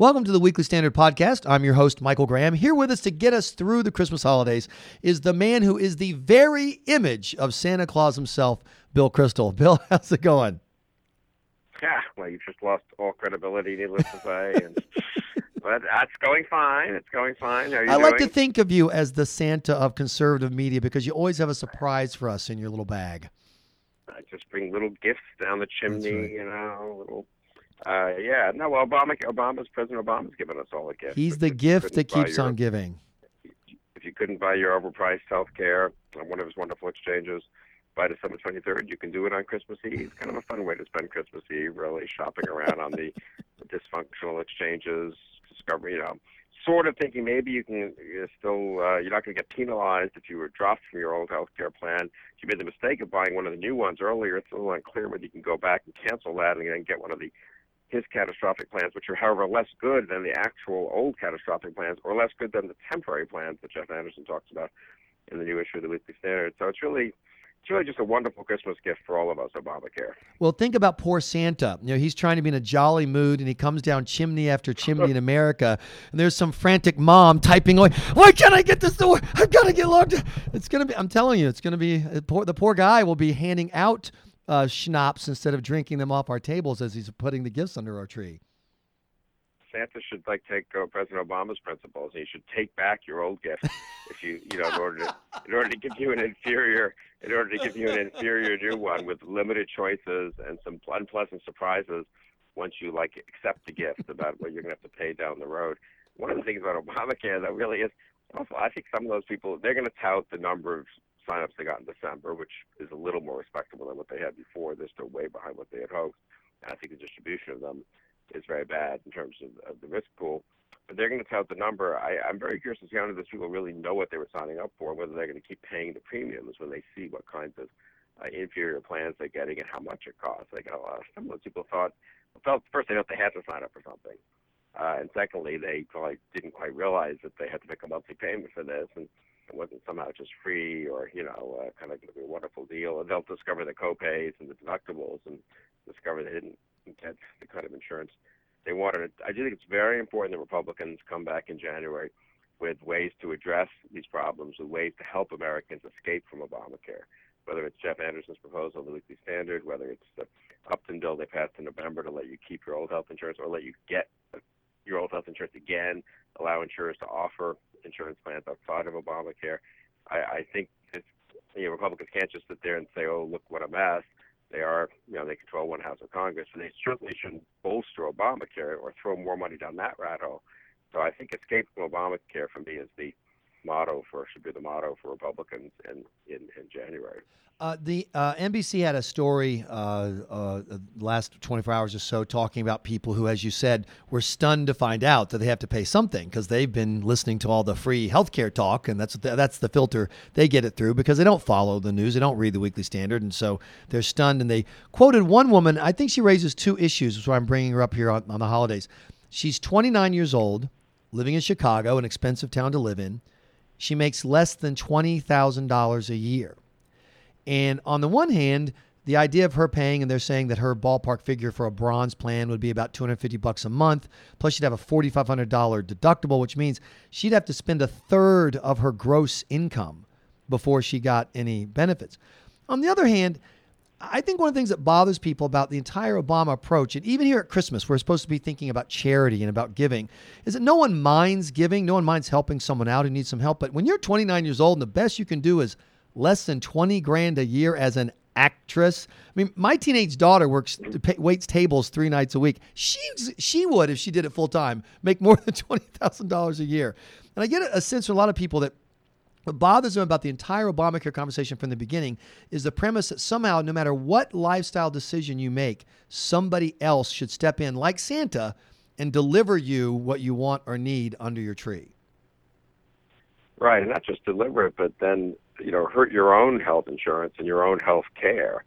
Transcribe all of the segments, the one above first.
Welcome to the Weekly Standard Podcast. I'm your host, Michael Graham. Here with us to get us through the Christmas holidays is the man who is the very image of Santa Claus himself, Bill Kristol. Bill, how's it going? Yeah, well, you've just lost all credibility, needless to say. And, but that's going fine. It's going fine. How are you I doing? like to think of you as the Santa of conservative media because you always have a surprise for us in your little bag. I just bring little gifts down the chimney, right. you know, little. Uh, yeah, no, well, Obama, Obama's President Obama's given us all a gift. He's the gift that keeps your- on giving. If you couldn't buy your overpriced health care on one of his wonderful exchanges by December 23rd, you can do it on Christmas Eve. It's kind of a fun way to spend Christmas Eve, really shopping around on the dysfunctional exchanges, discover, you know, sort of thinking maybe you can uh, still, uh, you're not going to get penalized if you were dropped from your old health care plan. If you made the mistake of buying one of the new ones earlier, it's a little unclear whether you can go back and cancel that and then get one of the his catastrophic plans, which are, however, less good than the actual old catastrophic plans, or less good than the temporary plans that Jeff Anderson talks about in the new issue of the Weekly Standard. So it's really, it's really just a wonderful Christmas gift for all of us, Obamacare. Well, think about poor Santa. You know, he's trying to be in a jolly mood and he comes down chimney after chimney in America. And there's some frantic mom typing away, why can't I get this door? I've got to get logged. in." It's to be, I'm telling you, it's to be, the poor, the poor guy will be handing out uh, schnapps instead of drinking them off our tables as he's putting the gifts under our tree. Santa should like take uh, President Obama's principles, and he should take back your old gift if you, you know, in order to, in order to give you an inferior, in order to give you an inferior new one with limited choices and some unpleasant surprises once you like accept the gift about what you're going to have to pay down the road. One of the things about Obamacare that really is, I think some of those people they're going to tout the number of signups they got in December, which is a little more respectable than what they had before. They're still way behind what they had hoped, and I think the distribution of them is very bad in terms of, of the risk pool. But they're going to tout the number. I, I'm very curious to see how many of those people really know what they were signing up for, whether they're going to keep paying the premiums when they see what kinds of uh, inferior plans they're getting and how much it costs. Like uh, some of those people thought, felt first they thought they had to sign up for something, uh, and secondly they probably didn't quite realize that they had to make a monthly payment for this, and it wasn't somehow just free or you know uh, kind of going to be a wonderful deal. And they'll discover the copays and the deductibles and discover they didn't get the kind of insurance they wanted. I do think it's very important that Republicans come back in January with ways to address these problems, with ways to help Americans escape from Obamacare. Whether it's Jeff Anderson's proposal, the Weekly Standard, whether it's the Upton bill they passed in November to let you keep your old health insurance or let you get your old health insurance again, allow insurers to offer insurance plans outside of Obamacare. I, I think it's, you know, Republicans can't just sit there and say, "Oh, look what a mess." They are, you know, they control one house of Congress, and they certainly shouldn't bolster Obamacare or throw more money down that rat hole. So I think escape from Obamacare for me is the motto for should be the motto for Republicans in in, in January. Uh, the uh, NBC had a story uh, uh, last 24 hours or so talking about people who, as you said, were stunned to find out that they have to pay something because they've been listening to all the free healthcare talk, and that's the, that's the filter they get it through because they don't follow the news, they don't read the Weekly Standard, and so they're stunned. And they quoted one woman. I think she raises two issues, which is why I'm bringing her up here on, on the holidays. She's 29 years old, living in Chicago, an expensive town to live in. She makes less than twenty thousand dollars a year. And on the one hand, the idea of her paying, and they're saying that her ballpark figure for a bronze plan would be about 250 bucks a month. Plus, she'd have a $4,500 deductible, which means she'd have to spend a third of her gross income before she got any benefits. On the other hand, I think one of the things that bothers people about the entire Obama approach, and even here at Christmas, we're supposed to be thinking about charity and about giving, is that no one minds giving, no one minds helping someone out who needs some help. But when you're 29 years old and the best you can do is less than 20 grand a year as an actress. I mean, my teenage daughter works waits tables three nights a week. She she would if she did it full time make more than twenty thousand dollars a year. And I get a sense from a lot of people that what bothers them about the entire Obamacare conversation from the beginning is the premise that somehow, no matter what lifestyle decision you make, somebody else should step in, like Santa, and deliver you what you want or need under your tree. Right, and not just deliver it, but then you know hurt your own health insurance and your own health care,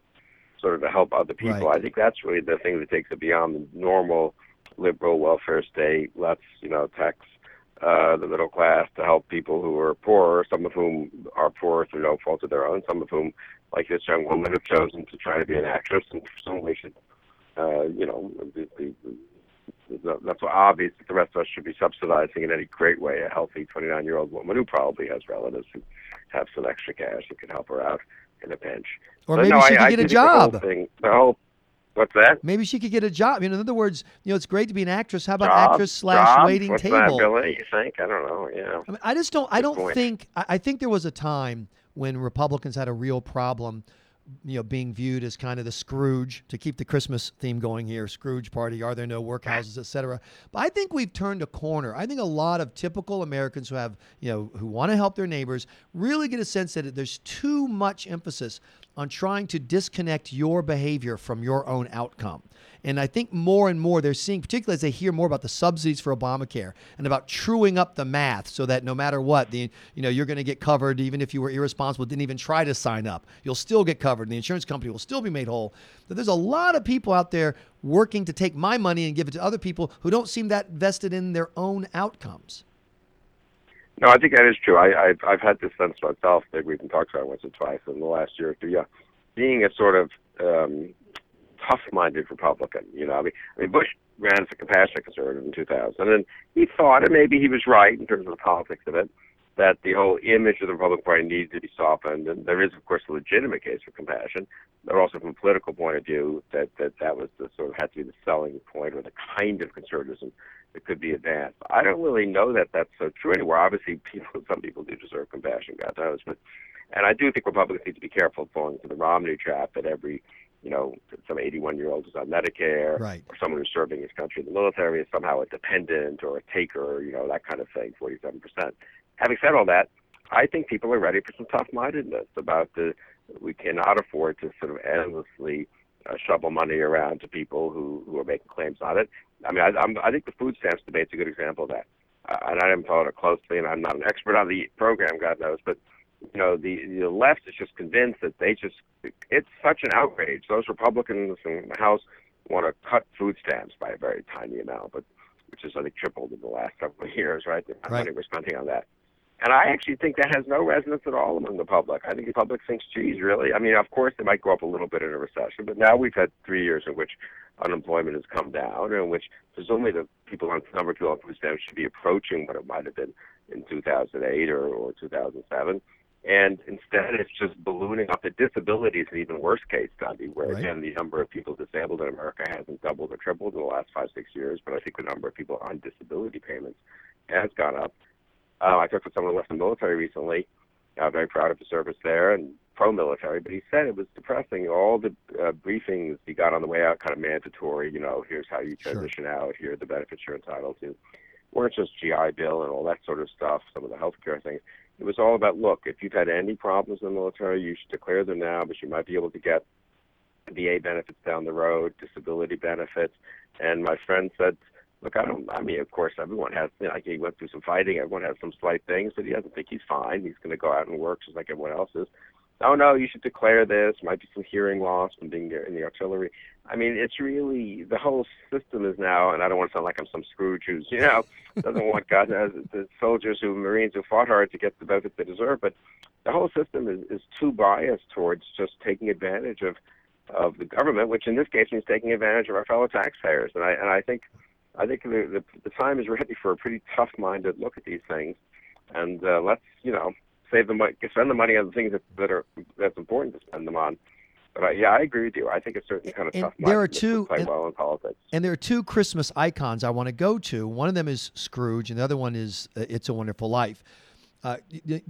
sort of to help other people. Right. I think that's really the thing that takes it beyond the normal liberal welfare state. Let's you know tax uh, the middle class to help people who are poorer, some of whom are poor through no fault of their own, some of whom, like this young woman, have chosen to try to be an actress and presumably should, uh, you know, be, be, not, so obvious that the rest of us should be subsidizing in any great way a healthy 29 year old woman who probably has relatives who have some extra cash and can help her out in a pinch. Or But maybe no, she I, could get a do think the whole job. thing- the whole, what's that? Maybe she could get a job. You know, in other words, you know, it's great to be an actress. How about Job? actress slash Job? waiting What's table? That, Billy? You think? I don't know. Yeah. I mean, I just don't. I don't point. think. I, I think there was a time when Republicans had a real problem, you know, being viewed as kind of the Scrooge to keep the Christmas theme going here. Scrooge party. Are there no workhouses, et cetera? But I think we've turned a corner. I think a lot of typical Americans who have, you know, who want to help their neighbors really get a sense that there's too much emphasis on trying to disconnect your behavior from your own outcome. And I think more and more they're seeing, particularly as they hear more about the subsidies for Obamacare and about truing up the math so that no matter what, the you know you're going to get covered even if you were irresponsible, didn't even try to sign up. You'll still get covered, and the insurance company will still be made whole. That there's a lot of people out there working to take my money and give it to other people who don't seem that vested in their own outcomes. No, I think that is true. I, I've I've had this sense myself. Maybe we can talk about it once or twice in the last year or two. Yeah, being a sort of um, tough-minded Republican. You know, I mean, I mean, Bush ran as a compassionate conservative in 2000, and he thought, and maybe he was right in terms of the politics of it, that the whole image of the Republican Party needed to be softened. And there is, of course, a legitimate case for compassion, but also from a political point of view, that that that was the sort of had to be the selling point or the kind of conservatism that could be advanced. I don't really know that that's so true anymore. Obviously, people, some people do deserve compassion, God knows, but and I do think Republicans need to be careful falling into the Romney trap that every, you know, some 81 year old who's on Medicare Right. or someone who's serving his country in the military is somehow a dependent or a taker, you know, that kind of thing, 47%. Having said all that, I think people are ready for some tough mindedness about the, we cannot afford to sort of endlessly uh, shovel money around to people who, who are making claims on it. I mean, I, I'm, I think the food stamps debate's a good example of that. Uh, and I haven't followed it closely, and I'm not an expert on the program, God knows, but you know, the the left is just convinced that they just it's such an outrage. Those Republicans in the House want to cut food stamps by a very tiny amount, but which is I think tripled in the last couple of years, right? The amount of Right. money we're spending on that. And I actually think that has no resonance at all among the public. I think the public thinks, geez, really? I mean, of course, it might go up a little bit in a recession, but now we've had three years in which unemployment has come down, and in which presumably the people on number on food stamps should be approaching what it might have been in 2008 or, or 2007. And instead, it's just ballooning up. The disability is an even worse case study, where Right. again, the number of people disabled in America hasn't doubled or tripled in the last five, six years, but I think the number of people on disability payments has gone up. Uh, I talked with someone who left the military recently. Uh, very proud of his service there and pro-military, but he said it was depressing. All the uh, briefings he got on the way out, kind of mandatory. You know, here's how you Sure. transition out. Here are the benefits you're entitled to. weren't just GI Bill and all that sort of stuff. Some of the healthcare things. It was all about look. If you've had any problems in the military, you should declare them now, but you might be able to get VA benefits down the road, disability benefits. And my friend said, look, I don't. I mean, of course, everyone has. You know, like he went through some fighting. Everyone has some slight things, but he doesn't think he's fine. He's going to go out and work just like everyone else is. Oh no, you should declare this. Might be some hearing loss from being in the artillery. I mean, it's really the whole system is now, and I don't want to sound like I'm some Scrooge who's you know doesn't want God knows the soldiers who Marines who fought hard to get the benefits they deserve, but the whole system is, is too biased towards just taking advantage of of the government, which in this case means taking advantage of our fellow taxpayers. And I and I think I think the the, the time is ready for a pretty tough-minded look at these things, and uh, let's you know save the money, spend the money on the things that, that are that's important to spend them on. But I, yeah, I agree with you. I think it's certainly kind of And tough. there are two- play and- well in politics. And there are two Christmas icons I want to go to. One of them is Scrooge, and the other one is uh, It's a Wonderful Life. Uh,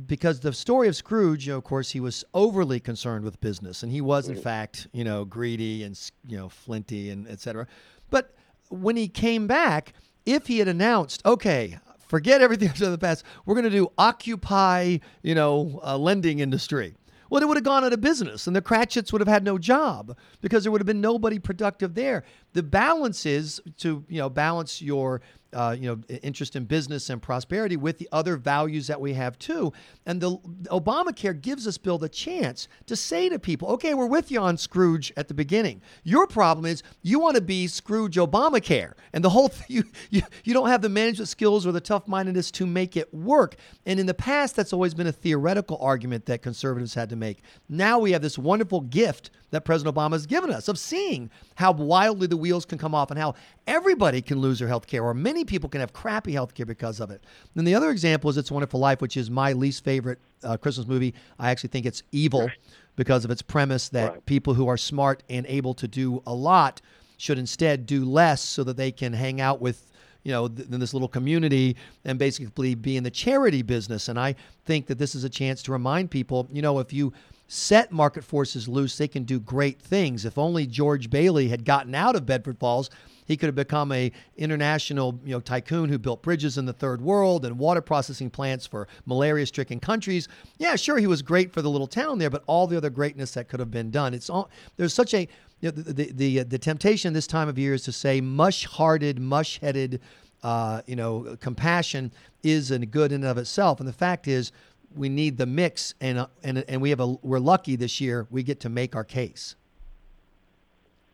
because the story of Scrooge, you know, of course, he was overly concerned with business, and he was, in fact, you know, greedy and you know, flinty and etc. But when he came back, if he had announced, okay, forget everything from the past, we're going to do Occupy, you know, uh, lending industry. Well, it would have gone out of business, and the Cratchits would have had no job because there would have been nobody productive there. The balance is to you know balance your uh, you know interest in business and prosperity with the other values that we have too. And the Obamacare gives us, Bill, the chance to say to people, "Okay, we're with you on Scrooge at the beginning. Your problem is you want to be Scrooge Obamacare, and the whole th- you you you don't have the management skills or the tough mindedness to make it work. And in the past, that's always been a theoretical argument that conservatives had to make. Now we have this wonderful gift that President Obama has given us of seeing how wildly the wheels can come off and how everybody can lose their health care or many people can have crappy health care because of it. And the other example is It's a Wonderful Life, which is my least favorite uh, Christmas movie. I actually think it's evil because of its premise that Right. people who are smart and able to do a lot should instead do less so that they can hang out with you know th- in this little community and basically be in the charity business and i think that this is a chance to remind people you know if you set market forces loose they can do great things. If only george bailey had gotten out of bedford falls he could have become a international you know tycoon who built bridges in the third world and water processing plants for malaria stricken countries. Yeah sure he was great for the little town there but all the other greatness that could have been done. It's all there's such a you know, the, the, the, the temptation this time of year is to say mush-hearted, mush-headed, uh, you know, compassion is a good in and of itself. And the fact is, we need the mix, and uh, and and we have a we're lucky this year we get to make our case.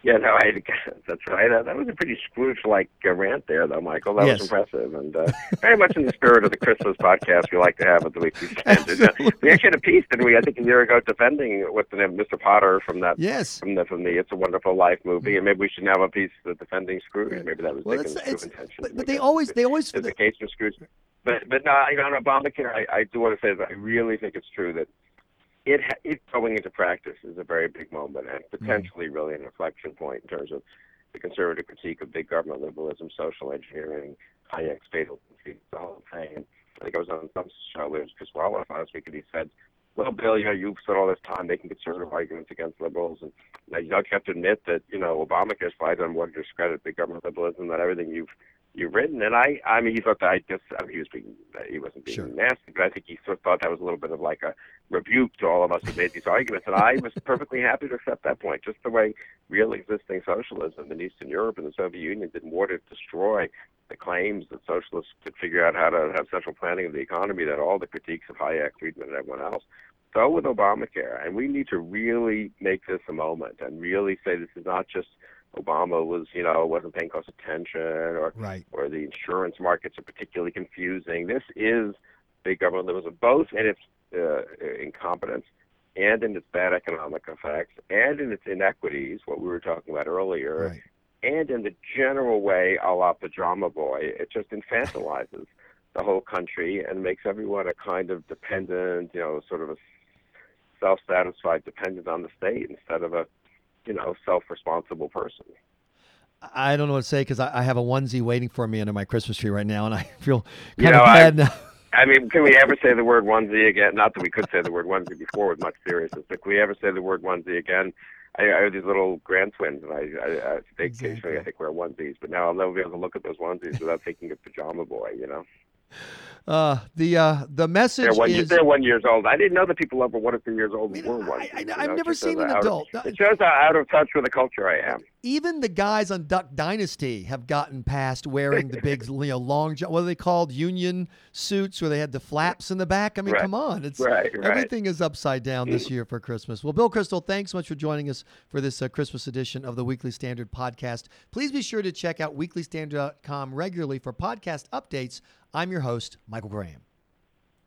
Yeah, no, I, that's right. Uh, that was a pretty Scrooge-like uh, rant there, though, Michael. That Yes. was impressive, and uh, very much in the spirit of the Christmas podcast we like to have at the Weekly Standard. Uh, we actually had a piece, didn't we? I think a year ago, defending what's the name, Mr. Potter from that Yes. from the from the It's a Wonderful Life movie, and maybe we should have a piece defending Scrooge. Maybe that was Well, Dickens' it's, true it's intention. but, but they always they always the case for Scrooge. But but no, you know, on Obamacare, I, I do want to say that I really think it's true that it it going into practice is a very big moment and hmm. potentially really an inflection point in terms of the conservative critique of big government liberalism, social engineering, Hayek's fatal conceit, the whole thing. And I think I was on some show with Chris Wallace last week, and he said, "Well, Bill, you know, you've spent all this time making conservative arguments against liberals, and now you don't have to admit that you know Obamacare's probably done more to discredit big government liberalism than everything you've you've written." And I, I mean, he thought that I guess I mean, he was being he wasn't being Sure. nasty, but I think he sort of thought that was a little bit of like a rebuke to all of us who made these arguments, and I was perfectly happy to accept that point. Just the way real existing socialism in Eastern Europe and the Soviet Union did more to destroy the claims that socialists could figure out how to have central planning of the economy than all the critiques of Hayek, Friedman, and everyone else. So with Obamacare, and we need to really make this a moment and really say this is not just Obama was, you know, wasn't paying close attention or right. or the insurance markets are particularly confusing. This is big government liberalism, both in its uh, incompetence and in its bad economic effects and in its inequities, what we were talking about earlier, Right. and in the general way a la Pajama Boy. It just infantilizes the whole country and makes everyone a kind of dependent, you know, sort of a self-satisfied dependent on the state instead of a, you know, self-responsible person. I don't know what to say because I, I have a onesie waiting for me under my Christmas tree right now, and I feel You know, of I- now. I mean, can we ever say the word onesie again? Not that we could say the word onesie before with much seriousness, but can we ever say the word onesie again? I, I have these little grand twins, and I, I, I they Exactly. occasionally I think wear onesies, but now I'll never be able to look at those onesies without thinking of Pajama Boy. You know, Uh, the uh, the message they're one, is they're one years old. I didn't know that people over one or two years old I mean, were I- onesies. I, I've it never seen an out of- adult. it shows how out of touch with the culture I am. even the guys on Duck Dynasty have gotten past wearing the big, you know, long, what are they called, union suits, where they had the flaps in the back. I mean, Right. come on, it's Right, right. everything is upside down this year for Christmas. Well, Bill Kristol, thanks so much for joining us for this uh, Christmas edition of the Weekly Standard podcast. Please be sure to check out weeklystandard.com regularly for podcast updates. I'm your host, Michael Graham.